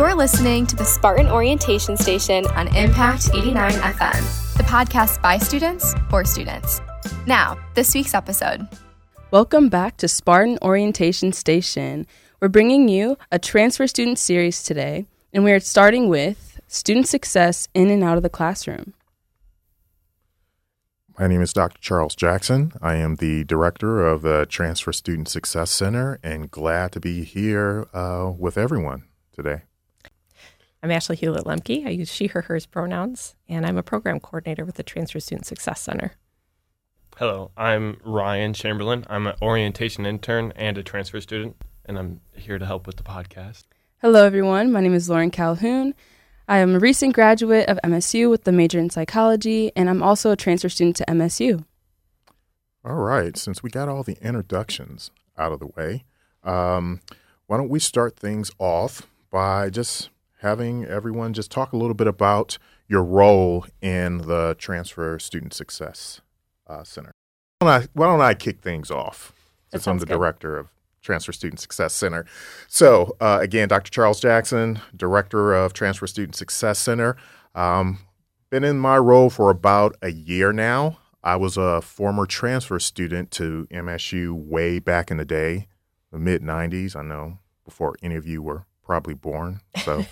You're listening to the Spartan Orientation Station on Impact 89 FM, the podcast by students for students. Now, this week's episode. Welcome back to Spartan Orientation Station. We're bringing you a transfer student series today, and we are starting with student success in and out of the classroom. My name is Dr. Charles Jackson. I am the director of the Transfer Student Success Center and glad to be here uh, with everyone today. I'm Ashley Hewlett Lemke. I use she, her, hers pronouns, and I'm a program coordinator with the Transfer Student Success Center. Hello, I'm Ryan Chamberlain. I'm an orientation intern and a transfer student, and I'm here to help with the podcast. Hello, everyone. My name is Lauren Calhoun. I am a recent graduate of MSU with the major in psychology, and I'm also a transfer student to MSU. All right, since we got all the introductions out of the way, um, why don't we start things off by just having everyone just talk a little bit about your role in the Transfer Student Success uh, Center. Why don't, I, why don't I kick things off since I'm the good. director of Transfer Student Success Center? So, uh, again, Dr. Charles Jackson, director of Transfer Student Success Center. Um, been in my role for about a year now. I was a former transfer student to MSU way back in the day, the mid 90s. I know before any of you were probably born. So,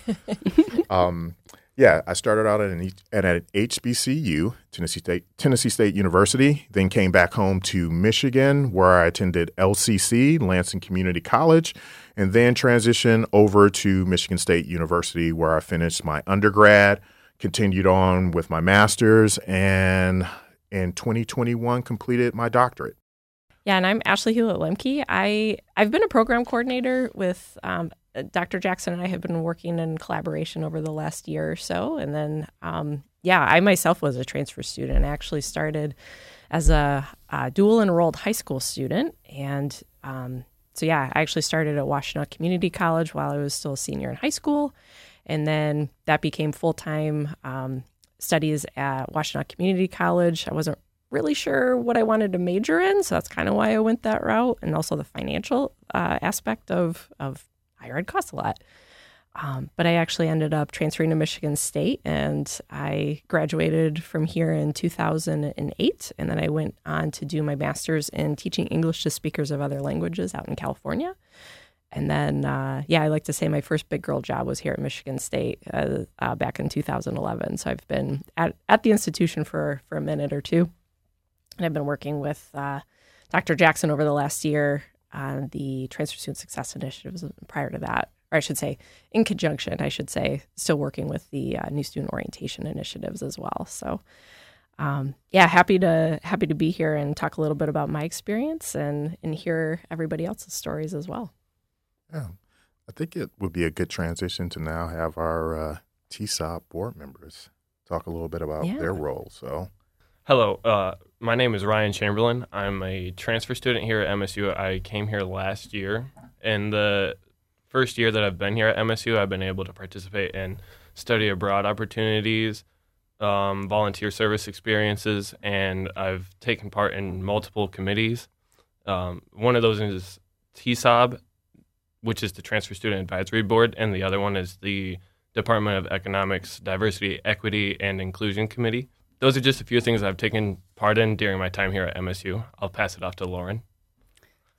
um, yeah, I started out at an, at an HBCU, Tennessee State, Tennessee State University, then came back home to Michigan, where I attended LCC, Lansing Community College, and then transitioned over to Michigan State University, where I finished my undergrad, continued on with my master's, and in 2021 completed my doctorate. Yeah, and I'm Ashley Hewlett Lemke. I I've been a program coordinator with um, Dr. Jackson and I have been working in collaboration over the last year or so. And then, um, yeah, I myself was a transfer student. I actually started as a, uh dual enrolled high school student. And um, so, yeah, I actually started at Washtenaw Community College while I was still a senior in high school. And then that became full time um, studies at Washtenaw Community College. I wasn't really sure what I wanted to major in, so that's kind of why I went that route, and also the financial uh, aspect of of higher ed costs a lot. Um, but I actually ended up transferring to Michigan State, and I graduated from here in 2008, and then I went on to do my master's in teaching English to speakers of other languages out in California. And then, uh, yeah, I like to say my first big girl job was here at Michigan State uh, uh, back in 2011. So I've been at, at the institution for for a minute or two, and I've been working with uh, Dr. Jackson over the last year on the Transfer Student Success Initiatives. Prior to that, or I should say, in conjunction, I should say, still working with the uh, new student orientation initiatives as well. So. Um, yeah, happy to happy to be here and talk a little bit about my experience and and hear everybody else's stories as well. Yeah, I think it would be a good transition to now have our uh, TSOB board members talk a little bit about Yeah. their role. So, Hello, uh, my name is Ryan Chamberlain. I'm a transfer student here at MSU. I came here last year. In the first year that I've been here at MSU, I've been able to participate in study abroad opportunities, um, volunteer service experiences, and I've taken part in multiple committees. Um, one of those is TSOB, which is the Transfer Student Advisory Board, and the other one is the Department of Economics Diversity, Equity, and Inclusion Committee. Those are just a few things I've taken part in during my time here at MSU. I'll pass it off to Lauren.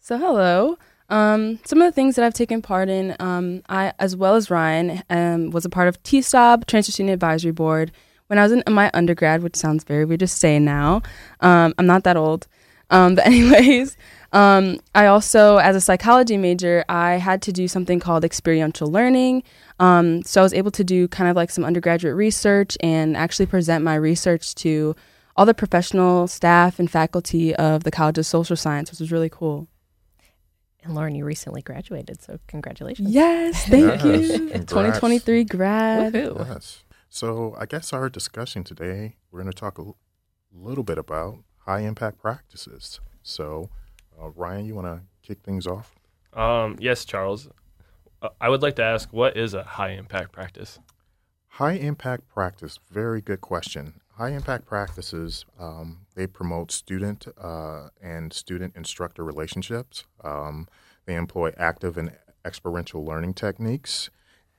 So, hello. Um, some of the things that I've taken part in, um, I, as well as Ryan, um, was a part of TSOB, Transfer Student Advisory Board, when I was in my undergrad, which sounds very weird to say now. Um, I'm not that old. Um, but, anyways, um, I also, as a psychology major, I had to do something called experiential learning. Um, so, I was able to do kind of like some undergraduate research and actually present my research to all the professional staff and faculty of the College of Social Science, which was really cool. And Lauren, you recently graduated, so congratulations. Yes, thank Yes, you. congrats. 2023 grad. Woohoo. yes. So, I guess our discussion today, we're going to talk a l- little bit about high impact practices. So, uh, Ryan, you want to kick things off? Um, yes, Charles. Uh, I would like to ask, what is a high impact practice? High impact practice, very good question. High impact practices, um, they promote student uh, and student instructor relationships. Um, they employ active and experiential learning techniques,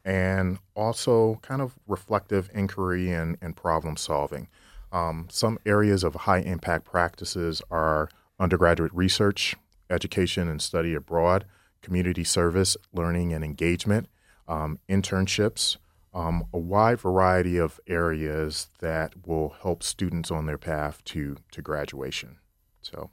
and also kind of reflective inquiry and, and problem solving. Um, some areas of high impact practices are undergraduate research, education and study abroad, community service, learning and engagement, um, internships, um, a wide variety of areas that will help students on their path to, to graduation. So.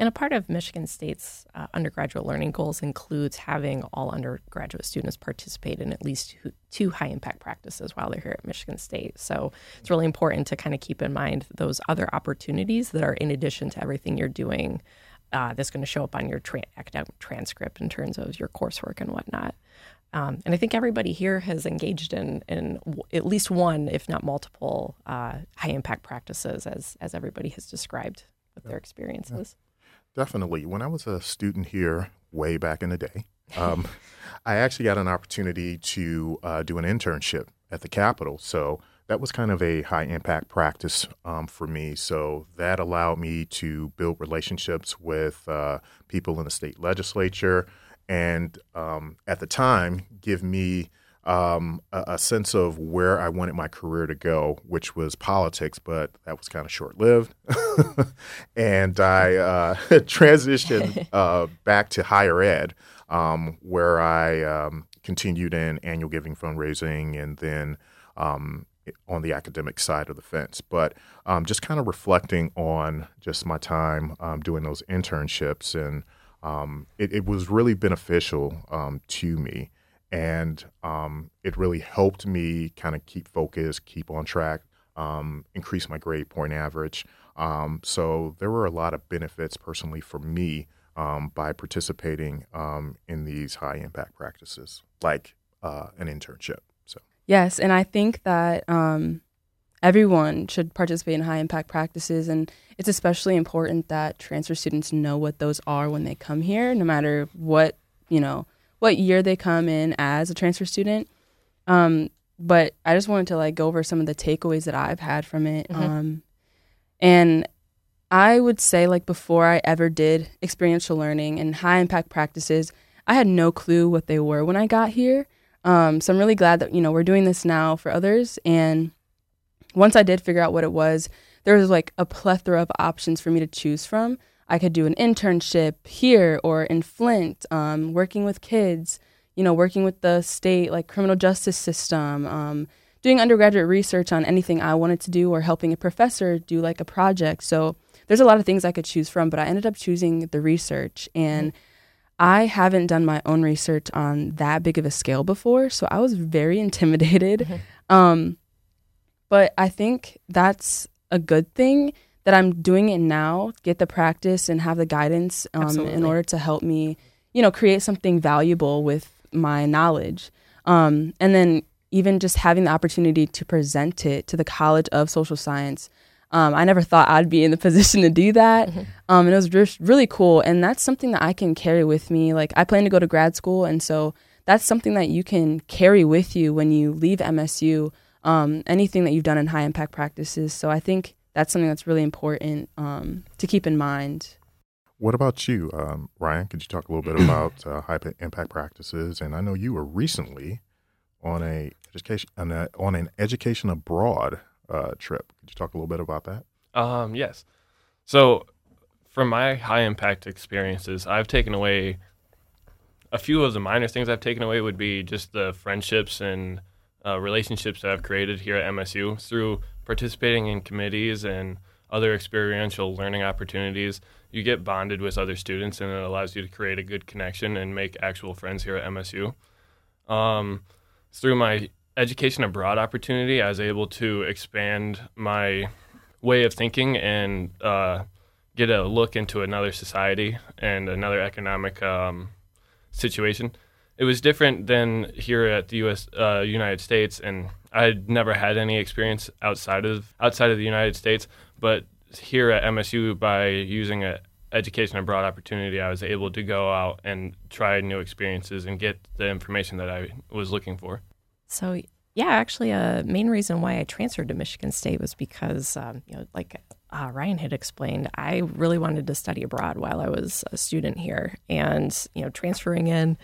And a part of Michigan State's uh, undergraduate learning goals includes having all undergraduate students participate in at least two, two high impact practices while they're here at Michigan State. So it's really important to kind of keep in mind those other opportunities that are in addition to everything you're doing uh, that's going to show up on your tra- academic transcript in terms of your coursework and whatnot. Um, and I think everybody here has engaged in in w- at least one, if not multiple, uh, high impact practices, as as everybody has described with their experiences. Yeah. Definitely. When I was a student here way back in the day, um, I actually got an opportunity to uh, do an internship at the Capitol. So that was kind of a high impact practice um, for me. So that allowed me to build relationships with uh, people in the state legislature and um, at the time give me um, a, a, sense of where I wanted my career to go, which was politics, but that was kind of short lived. and I uh, transitioned uh, back to higher ed, um, where I um, continued in annual giving fundraising and then um, on the academic side of the fence. But um, just kind of reflecting on just my time um, doing those internships, and it, it, was really beneficial to me and um, it really helped me kind of keep focused, keep on track, um, increase my grade point average. Um, so there were a lot of benefits personally for me um, by participating um, in these high impact practices, like uh, an internship. So yes, and I think that um, everyone should participate in high impact practices, and it's especially important that transfer students know what those are when they come here, no matter what you know what year they come in as a transfer student. Um, but I just wanted to like go over some of the takeaways that I've had from it. Mm-hmm. Um, and I would say like before I ever did experiential learning and high impact practices, I had no clue what they were when I got here. Um, so I'm really glad that you know we're doing this now for others. And once I did figure out what it was, there was like a plethora of options for me to choose from. I could do an internship here or in Flint, um, working with kids, you know, working with the state like criminal justice system, um, doing undergraduate research on anything I wanted to do, or helping a professor do like a project. So there's a lot of things I could choose from, but I ended up choosing the research and. I haven't done my own research on that big of a scale before, so I was very intimidated. Mm-hmm. Um, but I think that's a good thing that I'm doing it now, get the practice and have the guidance um, in order to help me, you know, create something valuable with my knowledge. Um, and then even just having the opportunity to present it to the College of Social Science. Um, I never thought I'd be in the position to do that. Mm-hmm. Um, and it was just really cool. And that's something that I can carry with me. Like, I plan to go to grad school. And so that's something that you can carry with you when you leave MSU, um, anything that you've done in high impact practices. So I think that's something that's really important um, to keep in mind. What about you, um, Ryan? Could you talk a little bit about uh, high impact practices? And I know you were recently on a education on, a, on an education abroad uh, trip. Could you talk a little bit about that? Um, yes. So, from my high impact experiences, I've taken away a few of the minor things I've taken away would be just the friendships and uh, relationships that I've created here at MSU through participating in committees and other experiential learning opportunities, you get bonded with other students and it allows you to create a good connection and make actual friends here at MSU. Um, through my education abroad opportunity, I was able to expand my way of thinking and uh, get a look into another society and another economic um, situation. It was different than here at the U.S. Uh, United States, and I'd never had any experience outside of outside of the United States, but here at MSU, by using a education abroad opportunity, I was able to go out and try new experiences and get the information that I was looking for. So, yeah, actually, a main reason why I transferred to Michigan State was because, um, you know, like uh, Ryan had explained, I really wanted to study abroad while I was a student here, and you know, transferring in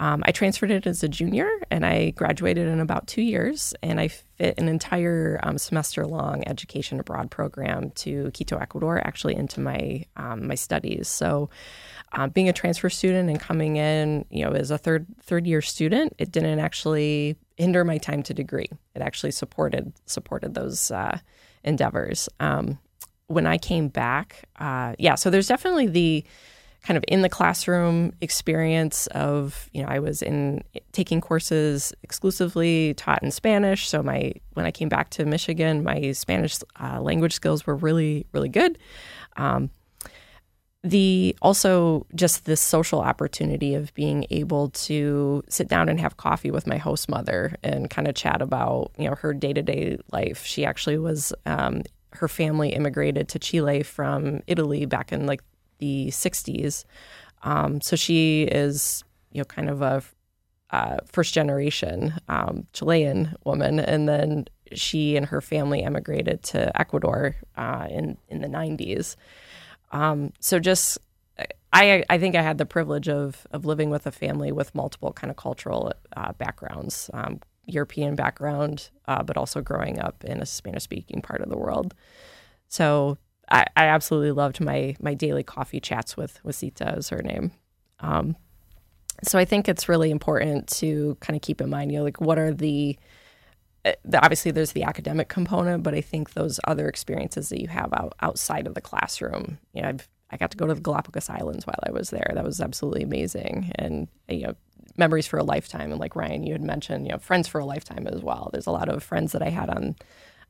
Um, I transferred it as a junior and I graduated in about two years. And I fit an entire um, semester long education abroad program to Quito, Ecuador, actually into my um, my studies. So, uh, being a transfer student and coming in, you know, as a third third year student, it didn't actually hinder my time to degree. It actually supported supported those uh, endeavors. Um, when I came back, uh, yeah, so there's definitely the kind of in the classroom experience of you know I was in taking courses exclusively taught in Spanish. So my when I came back to Michigan, my Spanish uh, language skills were really really good. Um, the also just this social opportunity of being able to sit down and have coffee with my host mother and kind of chat about you know her day to day life. She actually was um, her family immigrated to Chile from Italy back in like the 60s. Um, so she is, you know, kind of a uh, first generation um, Chilean woman, and then she and her family emigrated to Ecuador uh, in in the 90s. Um, so just I I think I had the privilege of of living with a family with multiple kind of cultural uh, backgrounds, um, European background, uh, but also growing up in a Spanish speaking part of the world. So I, I absolutely loved my my daily coffee chats with with Sita is her name. Um, so I think it's really important to kind of keep in mind, you know, like what are the, uh, the obviously there's the academic component, but I think those other experiences that you have out, outside of the classroom. You know, I've I got to go to the Galapagos Islands while I was there. That was absolutely amazing, and you know, memories for a lifetime. And like Ryan, you had mentioned, you know, friends for a lifetime as well. There's a lot of friends that I had on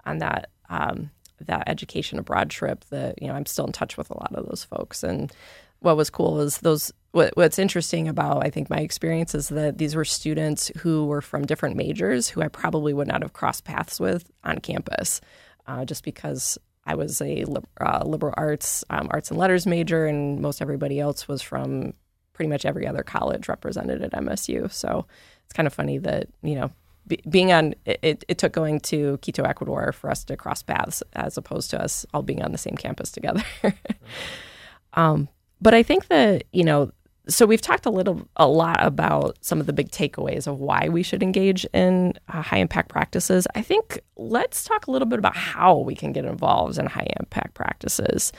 on that um, that education abroad trip that you know I'm still in touch with a lot of those folks. And what was cool is those. What, what's interesting about I think my experience is that these were students who were from different majors who I probably would not have crossed paths with on campus, uh, just because I was a uh, liberal arts, um, arts and letters major, and most everybody else was from pretty much every other college represented at MSU. So it's kind of funny that you know be, being on it, it took going to Quito, Ecuador, for us to cross paths as opposed to us all being on the same campus together. um, but I think that you know so we've talked a little a lot about some of the big takeaways of why we should engage in uh, high impact practices. I think let's talk a little bit about how we can get involved in high impact practices.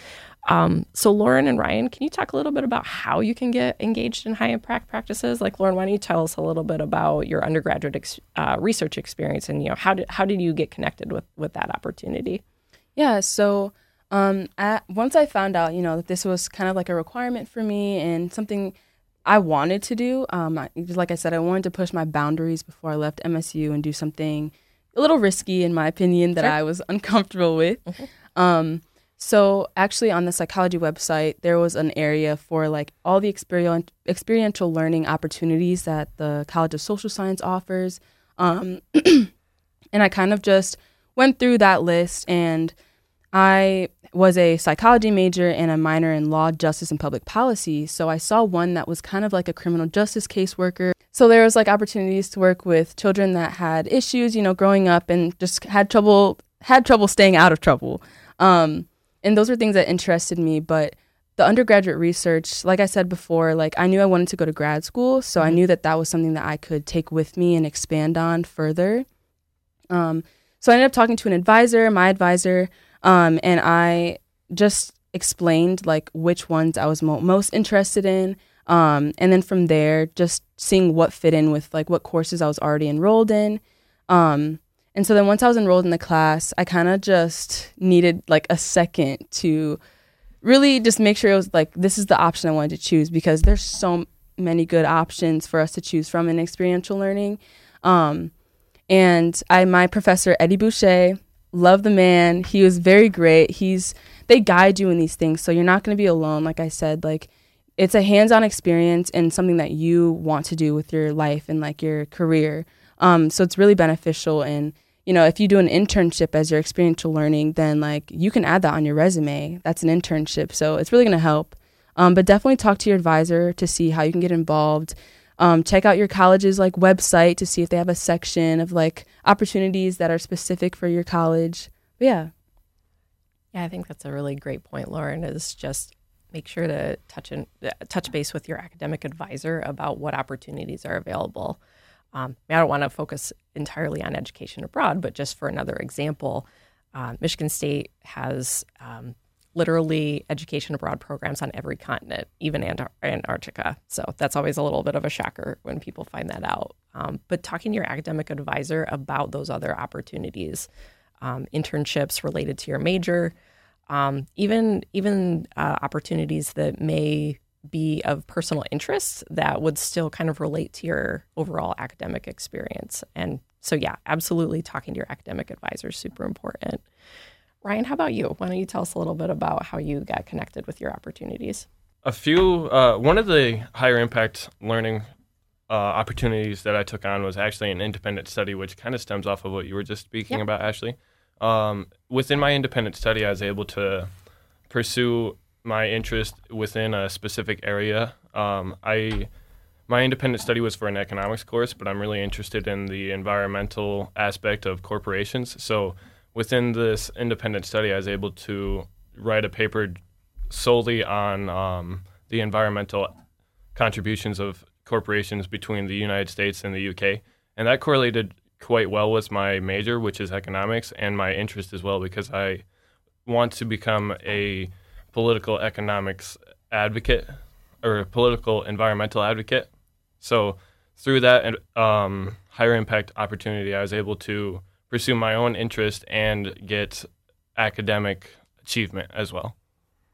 Um, so lauren and ryan can you talk a little bit about how you can get engaged in high impact practices? Like lauren why don't you tell us a little bit about your undergraduate ex- uh, research experience and you know how did how did you get connected with with that opportunity? Yeah so um, at, once I found out, you know, that this was kind of like a requirement for me and something I wanted to do, um, I, like I said, I wanted to push my boundaries before I left MSU and do something a little risky, in my opinion, that sure. I was uncomfortable with. Mm-hmm. Um, so actually, on the psychology website, there was an area for like all the experiential experiential learning opportunities that the College of Social Science offers, um, and I kind of just went through that list and I was a psychology major and a minor in law, justice, and public policy. So I saw one that was kind of like a criminal justice caseworker. So there was like opportunities to work with children that had issues, you know, growing up and just had trouble had trouble staying out of trouble. Um, and those were things that interested me. But the undergraduate research, like I said before, like I knew I wanted to go to grad school, so mm-hmm. I knew that that was something that I could take with me and expand on further. Um, so I ended up talking to an advisor. My advisor um, and I just explained like which ones I was mo- most interested in. Um, and then from there, just seeing what fit in with like what courses I was already enrolled in. Um, and so then once I was enrolled in the class, I kind of just needed like a second to really just make sure it was like this is the option I wanted to choose because there's so many good options for us to choose from in experiential learning. Um, and I, my professor Eddie Boucher, love the man. He was very great. He's they guide you in these things, so you're not going to be alone. Like I said, like it's a hands-on experience and something that you want to do with your life and like your career. Um, so it's really beneficial. And you know, if you do an internship as your experiential learning, then like you can add that on your resume. That's an internship, so it's really going to help. Um, but definitely talk to your advisor to see how you can get involved. Um, check out your college's like website to see if they have a section of like opportunities that are specific for your college. But yeah. Yeah, I think that's a really great point, Lauren. Is just make sure to touch uh, touch base with your academic advisor about what opportunities are available. Um, I don't want to focus entirely on education abroad, but just for another example, uh, Michigan State has um, literally education abroad programs on every continent, even Antar- Antarctica. So that's always a little bit of a shocker when people find that out. Um, but talking to your academic advisor about those other opportunities, um, internships related to your major, um, even even uh, opportunities that may be of personal interest that would still kind of relate to your overall academic experience. And so, yeah, absolutely talking to your academic advisor is super important. Ryan, how about you? Why don't you tell us a little bit about how you got connected with your opportunities? A few, uh, one of the higher impact learning uh, opportunities that I took on was actually an independent study, which kind of stems off of what you were just speaking yep. about, Ashley. Um, within my independent study, I was able to pursue my interest within a specific area. Um, I my independent study was for an economics course, but I'm really interested in the environmental aspect of corporations. So within this independent study, I was able to write a paper solely on um, the environmental contributions of corporations between the United States and the UK, and that correlated quite well with my major, which is economics, and my interest as well because I want to become a political economics advocate or a political environmental advocate. So through that um, higher impact opportunity, I was able to pursue my own interest and get academic achievement as well.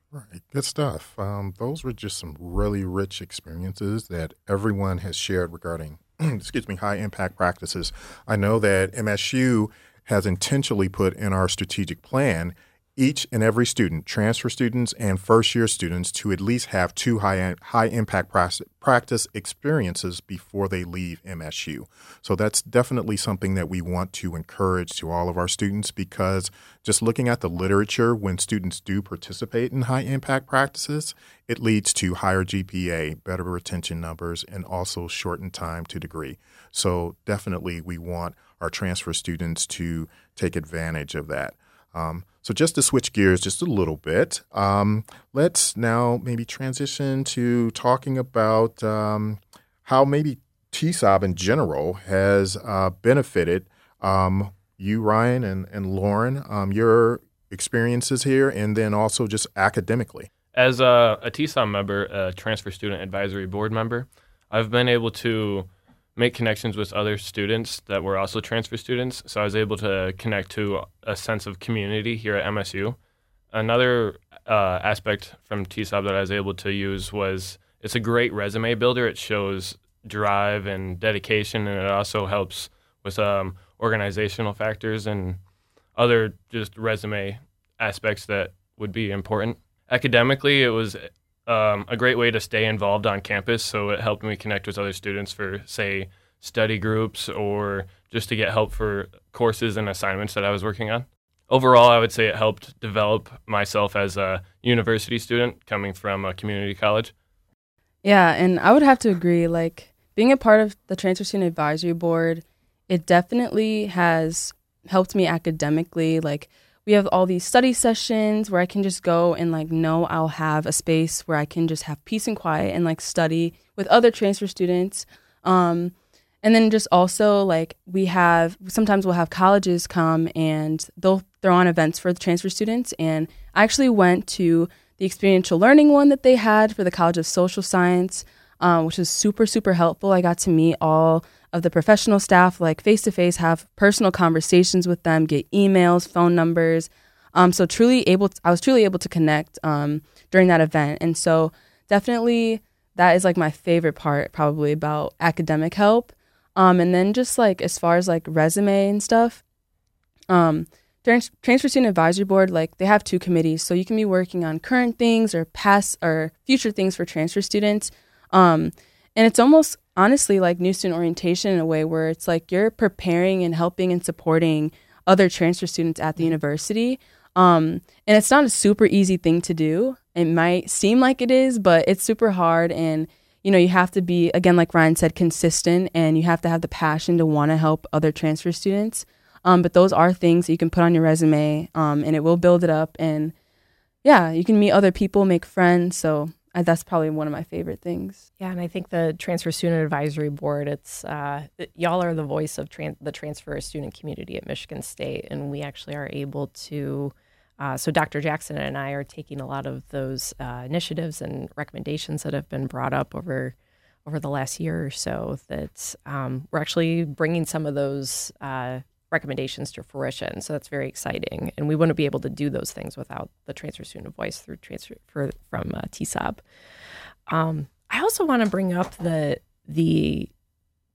Right, good stuff. Um, those were just some really rich experiences that everyone has shared regarding, excuse me, high impact practices. I know that MSU has intentionally put in our strategic plan each and every student, transfer students and first year students, to at least have two high, high impact practice experiences before they leave MSU. So that's definitely something that we want to encourage to all of our students because just looking at the literature, when students do participate in high impact practices, it leads to higher GPA, better retention numbers, and also shortened time to degree. So definitely we want our transfer students to take advantage of that. Um, so just to switch gears just a little bit, um, let's now maybe transition to talking about um, how maybe TSOB in general has uh, benefited um, you, Ryan, and, and Lauren, um, your experiences here, and then also just academically. As a, a TSOB member, a Transfer Student Advisory Board member, I've been able to make connections with other students that were also transfer students. So I was able to connect to a sense of community here at MSU. Another uh, aspect from TSOB that I was able to use was it's a great resume builder. It shows drive and dedication, and it also helps with um, organizational factors and other just resume aspects that would be important. Academically, it was um, a great way to stay involved on campus. So it helped me connect with other students for, say, study groups or just to get help for courses and assignments that I was working on. Overall, I would say it helped develop myself as a university student coming from a community college. Yeah, and I would have to agree. Like being a part of the Transfer Student Advisory Board, it definitely has helped me academically. Like we have all these study sessions where I can just go and like know I'll have a space where I can just have peace and quiet and like study with other transfer students. Um, and then just also like we have sometimes we'll have colleges come and they'll throw on events for the transfer students. And I actually went to the experiential learning one that they had for the College of Social Science, um, which was super super helpful. I got to meet all of the professional staff, like face to face, have personal conversations with them, get emails, phone numbers. Um, so truly able, to, I was truly able to connect um, during that event, and so definitely that is like my favorite part, probably about academic help. Um, and then just like as far as like resume and stuff, um, trans- transfer student advisory board like they have two committees, so you can be working on current things or past or future things for transfer students. Um, and it's almost honestly like new student orientation in a way where it's like you're preparing and helping and supporting other transfer students at the mm-hmm. university. Um, and it's not a super easy thing to do. It might seem like it is, but it's super hard. And, you know, you have to be, again, like Ryan said, consistent and you have to have the passion to want to help other transfer students. Um, but those are things that you can put on your resume um, and it will build it up. And yeah, you can meet other people, make friends. So I, that's probably one of my favorite things. Yeah, and I think the Transfer Student Advisory Board, it's uh, y'all are the voice of tran- the transfer student community at Michigan State, and we actually are able to. Uh, so Dr. Jackson and I are taking a lot of those uh, initiatives and recommendations that have been brought up over over the last year or so. That um, we're actually bringing some of those uh, recommendations to fruition. So that's very exciting, and we wouldn't be able to do those things without the transfer student voice through transfer for, from uh, TSOB. Um, I also want to bring up the the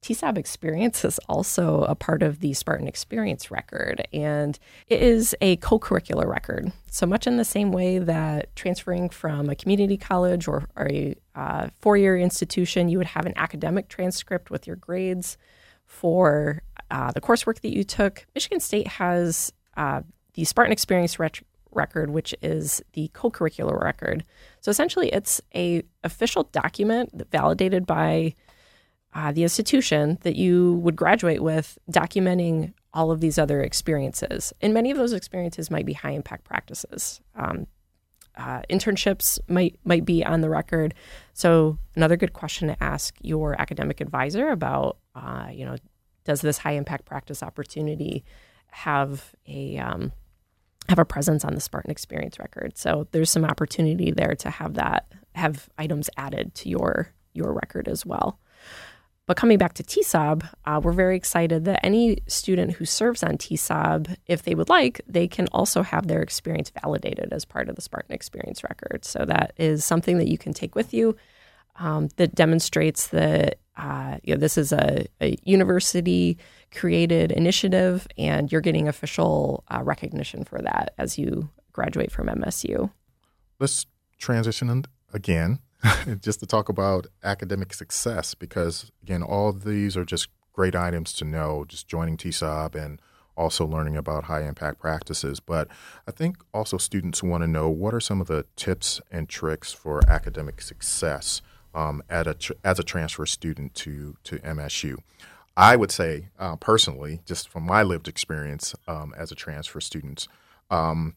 TSOB experience is also a part of the Spartan Experience record, and it is a co curricular record. So much in the same way that transferring from a community college or, or a uh, four year institution, you would have an academic transcript with your grades for uh, the coursework that you took. Michigan State has uh, the Spartan Experience ret- record, which is the co-curricular record. So essentially, it's a official document validated by uh, the institution that you would graduate with, documenting all of these other experiences. And many of those experiences might be high impact practices. Um, uh, internships might might be on the record. So another good question to ask your academic advisor about, uh, you know, does this high impact practice opportunity have a um, have a presence on the Spartan Experience record? So there's some opportunity there to have that have items added to your your record as well. But coming back to TSOB, uh, we're very excited that any student who serves on TSOB, if they would like, they can also have their experience validated as part of the Spartan Experience record. So that is something that you can take with you um, that demonstrates that uh, you know, this is a, a, university created initiative and you're getting official uh, recognition for that as you graduate from MSU. Let's transition again just to talk about academic success because again all these are just great items to know just joining TSOB and also learning about high impact practices but I think also students want to know what are some of the tips and tricks for academic success um, at a tr- as a transfer student to to MSU. I would say uh, personally, just from my lived experience um, as a transfer student, um,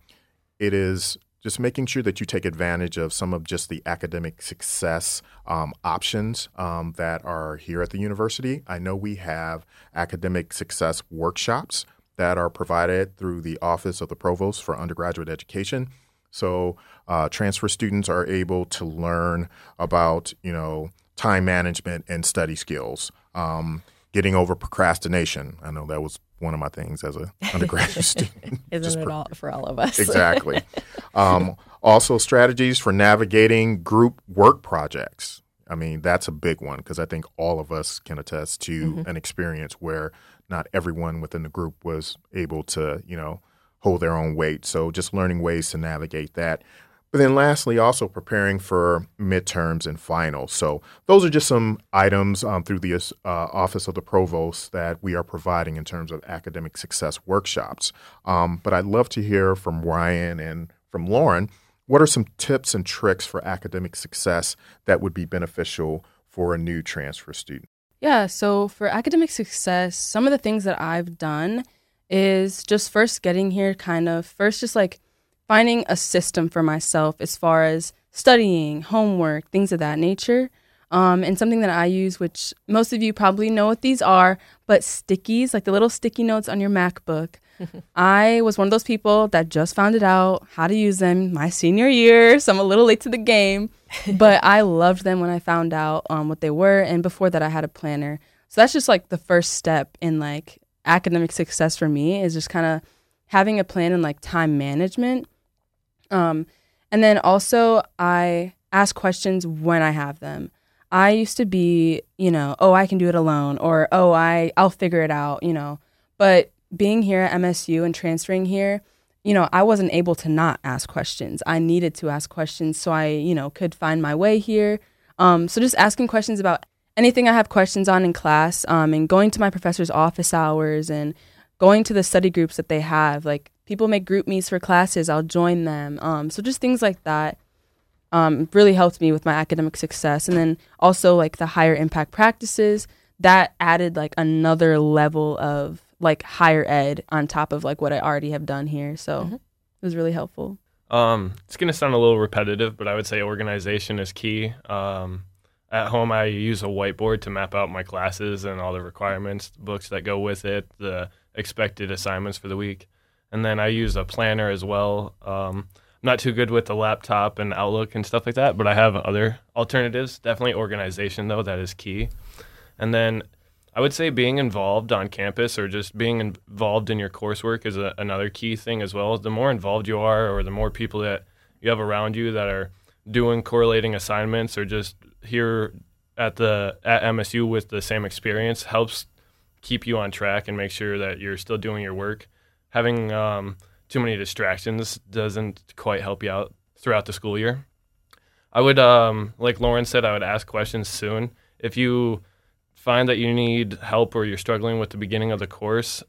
it is just making sure that you take advantage of some of just the academic success um, options um, that are here at the university. I know we have academic success workshops that are provided through the Office of the Provost for Undergraduate Education. So uh, transfer students are able to learn about, you know, time management and study skills. Um, getting over procrastination. I know that was one of my things as an undergraduate student. Isn't it all for all of us? exactly. Um, also, strategies for navigating group work projects. I mean, that's a big one because I think all of us can attest to mm-hmm. an experience where not everyone within the group was able to, you know, hold their own weight. So just learning ways to navigate that. But then lastly, also preparing for midterms and finals. So those are just some items um, through the uh, Office of the Provost that we are providing in terms of academic success workshops. Um, but I'd love to hear from Ryan and from Lauren. What are some tips and tricks for academic success that would be beneficial for a new transfer student? Yeah, so for academic success, some of the things that I've done is just first getting here, kind of first just like finding a system for myself as far as studying, homework, things of that nature. Um, and something that I use, which most of you probably know what these are, but stickies, like the little sticky notes on your MacBook. I was one of those people that just found it out how to use them my senior year, so I'm a little late to the game. but I loved them when I found out um, what they were, and before that, I had a planner. So that's just like the first step in like academic success for me is just kind of having a plan and like time management um, and then also, I ask questions when I have them. I used to be, you know, oh, I can do it alone, or oh, I I'll figure it out, you know. But being here at MSU and transferring here, you know, I wasn't able to not ask questions. I needed to ask questions so I, you know, could find my way here. Um, so just asking questions about anything I have questions on in class, um, and going to my professor's office hours and going to the study groups that they have, like people make GroupMe's for classes i'll join them um, so just things like that um, really helped me with my academic success and then also like the higher impact practices that added like another level of like higher ed on top of like what i already have done here so mm-hmm. it was really helpful Um, it's going to sound a little repetitive, but I would say organization is key. Um, at home, I use a whiteboard to map out my classes and all the requirements, books that go with it, the expected assignments for the week. And then I use a planner as well. Um, I'm not too good with the laptop and Outlook and stuff like that, but I have other alternatives. Definitely organization, though, that is key. And then I would say being involved on campus or just being involved in your coursework is a, another key thing as well. The more involved you are, or the more people that you have around you that are doing correlating assignments or just here at the at MSU with the same experience helps keep you on track and make sure that you're still doing your work. Having um, too many distractions doesn't quite help you out throughout the school year. I would, um, like Lauren said, I would ask questions soon. If you find that you need help or you're struggling with the beginning of the course,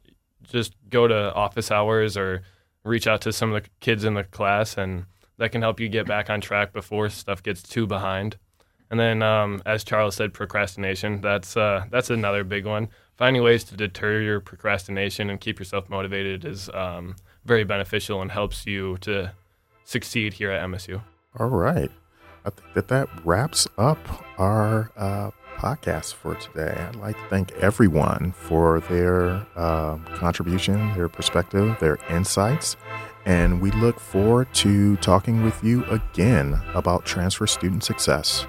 just go to office hours or reach out to some of the kids in the class, and that can help you get back on track before stuff gets too behind. And then, um, as Charles said, procrastination. That's uh, that's another big one. Finding ways to deter your procrastination and keep yourself motivated is um, very beneficial and helps you to succeed here at MSU. All right. I think that that wraps up our uh, podcast for today. I'd like to thank everyone for their uh, contribution, their perspective, their insights. And we look forward to talking with you again about transfer student success.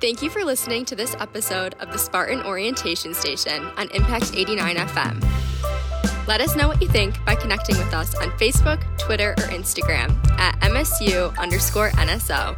Thank you for listening to this episode of the Spartan Orientation Station on Impact 89 FM. Let us know what you think by connecting with us on Facebook, Twitter, or Instagram at MSU underscore NSO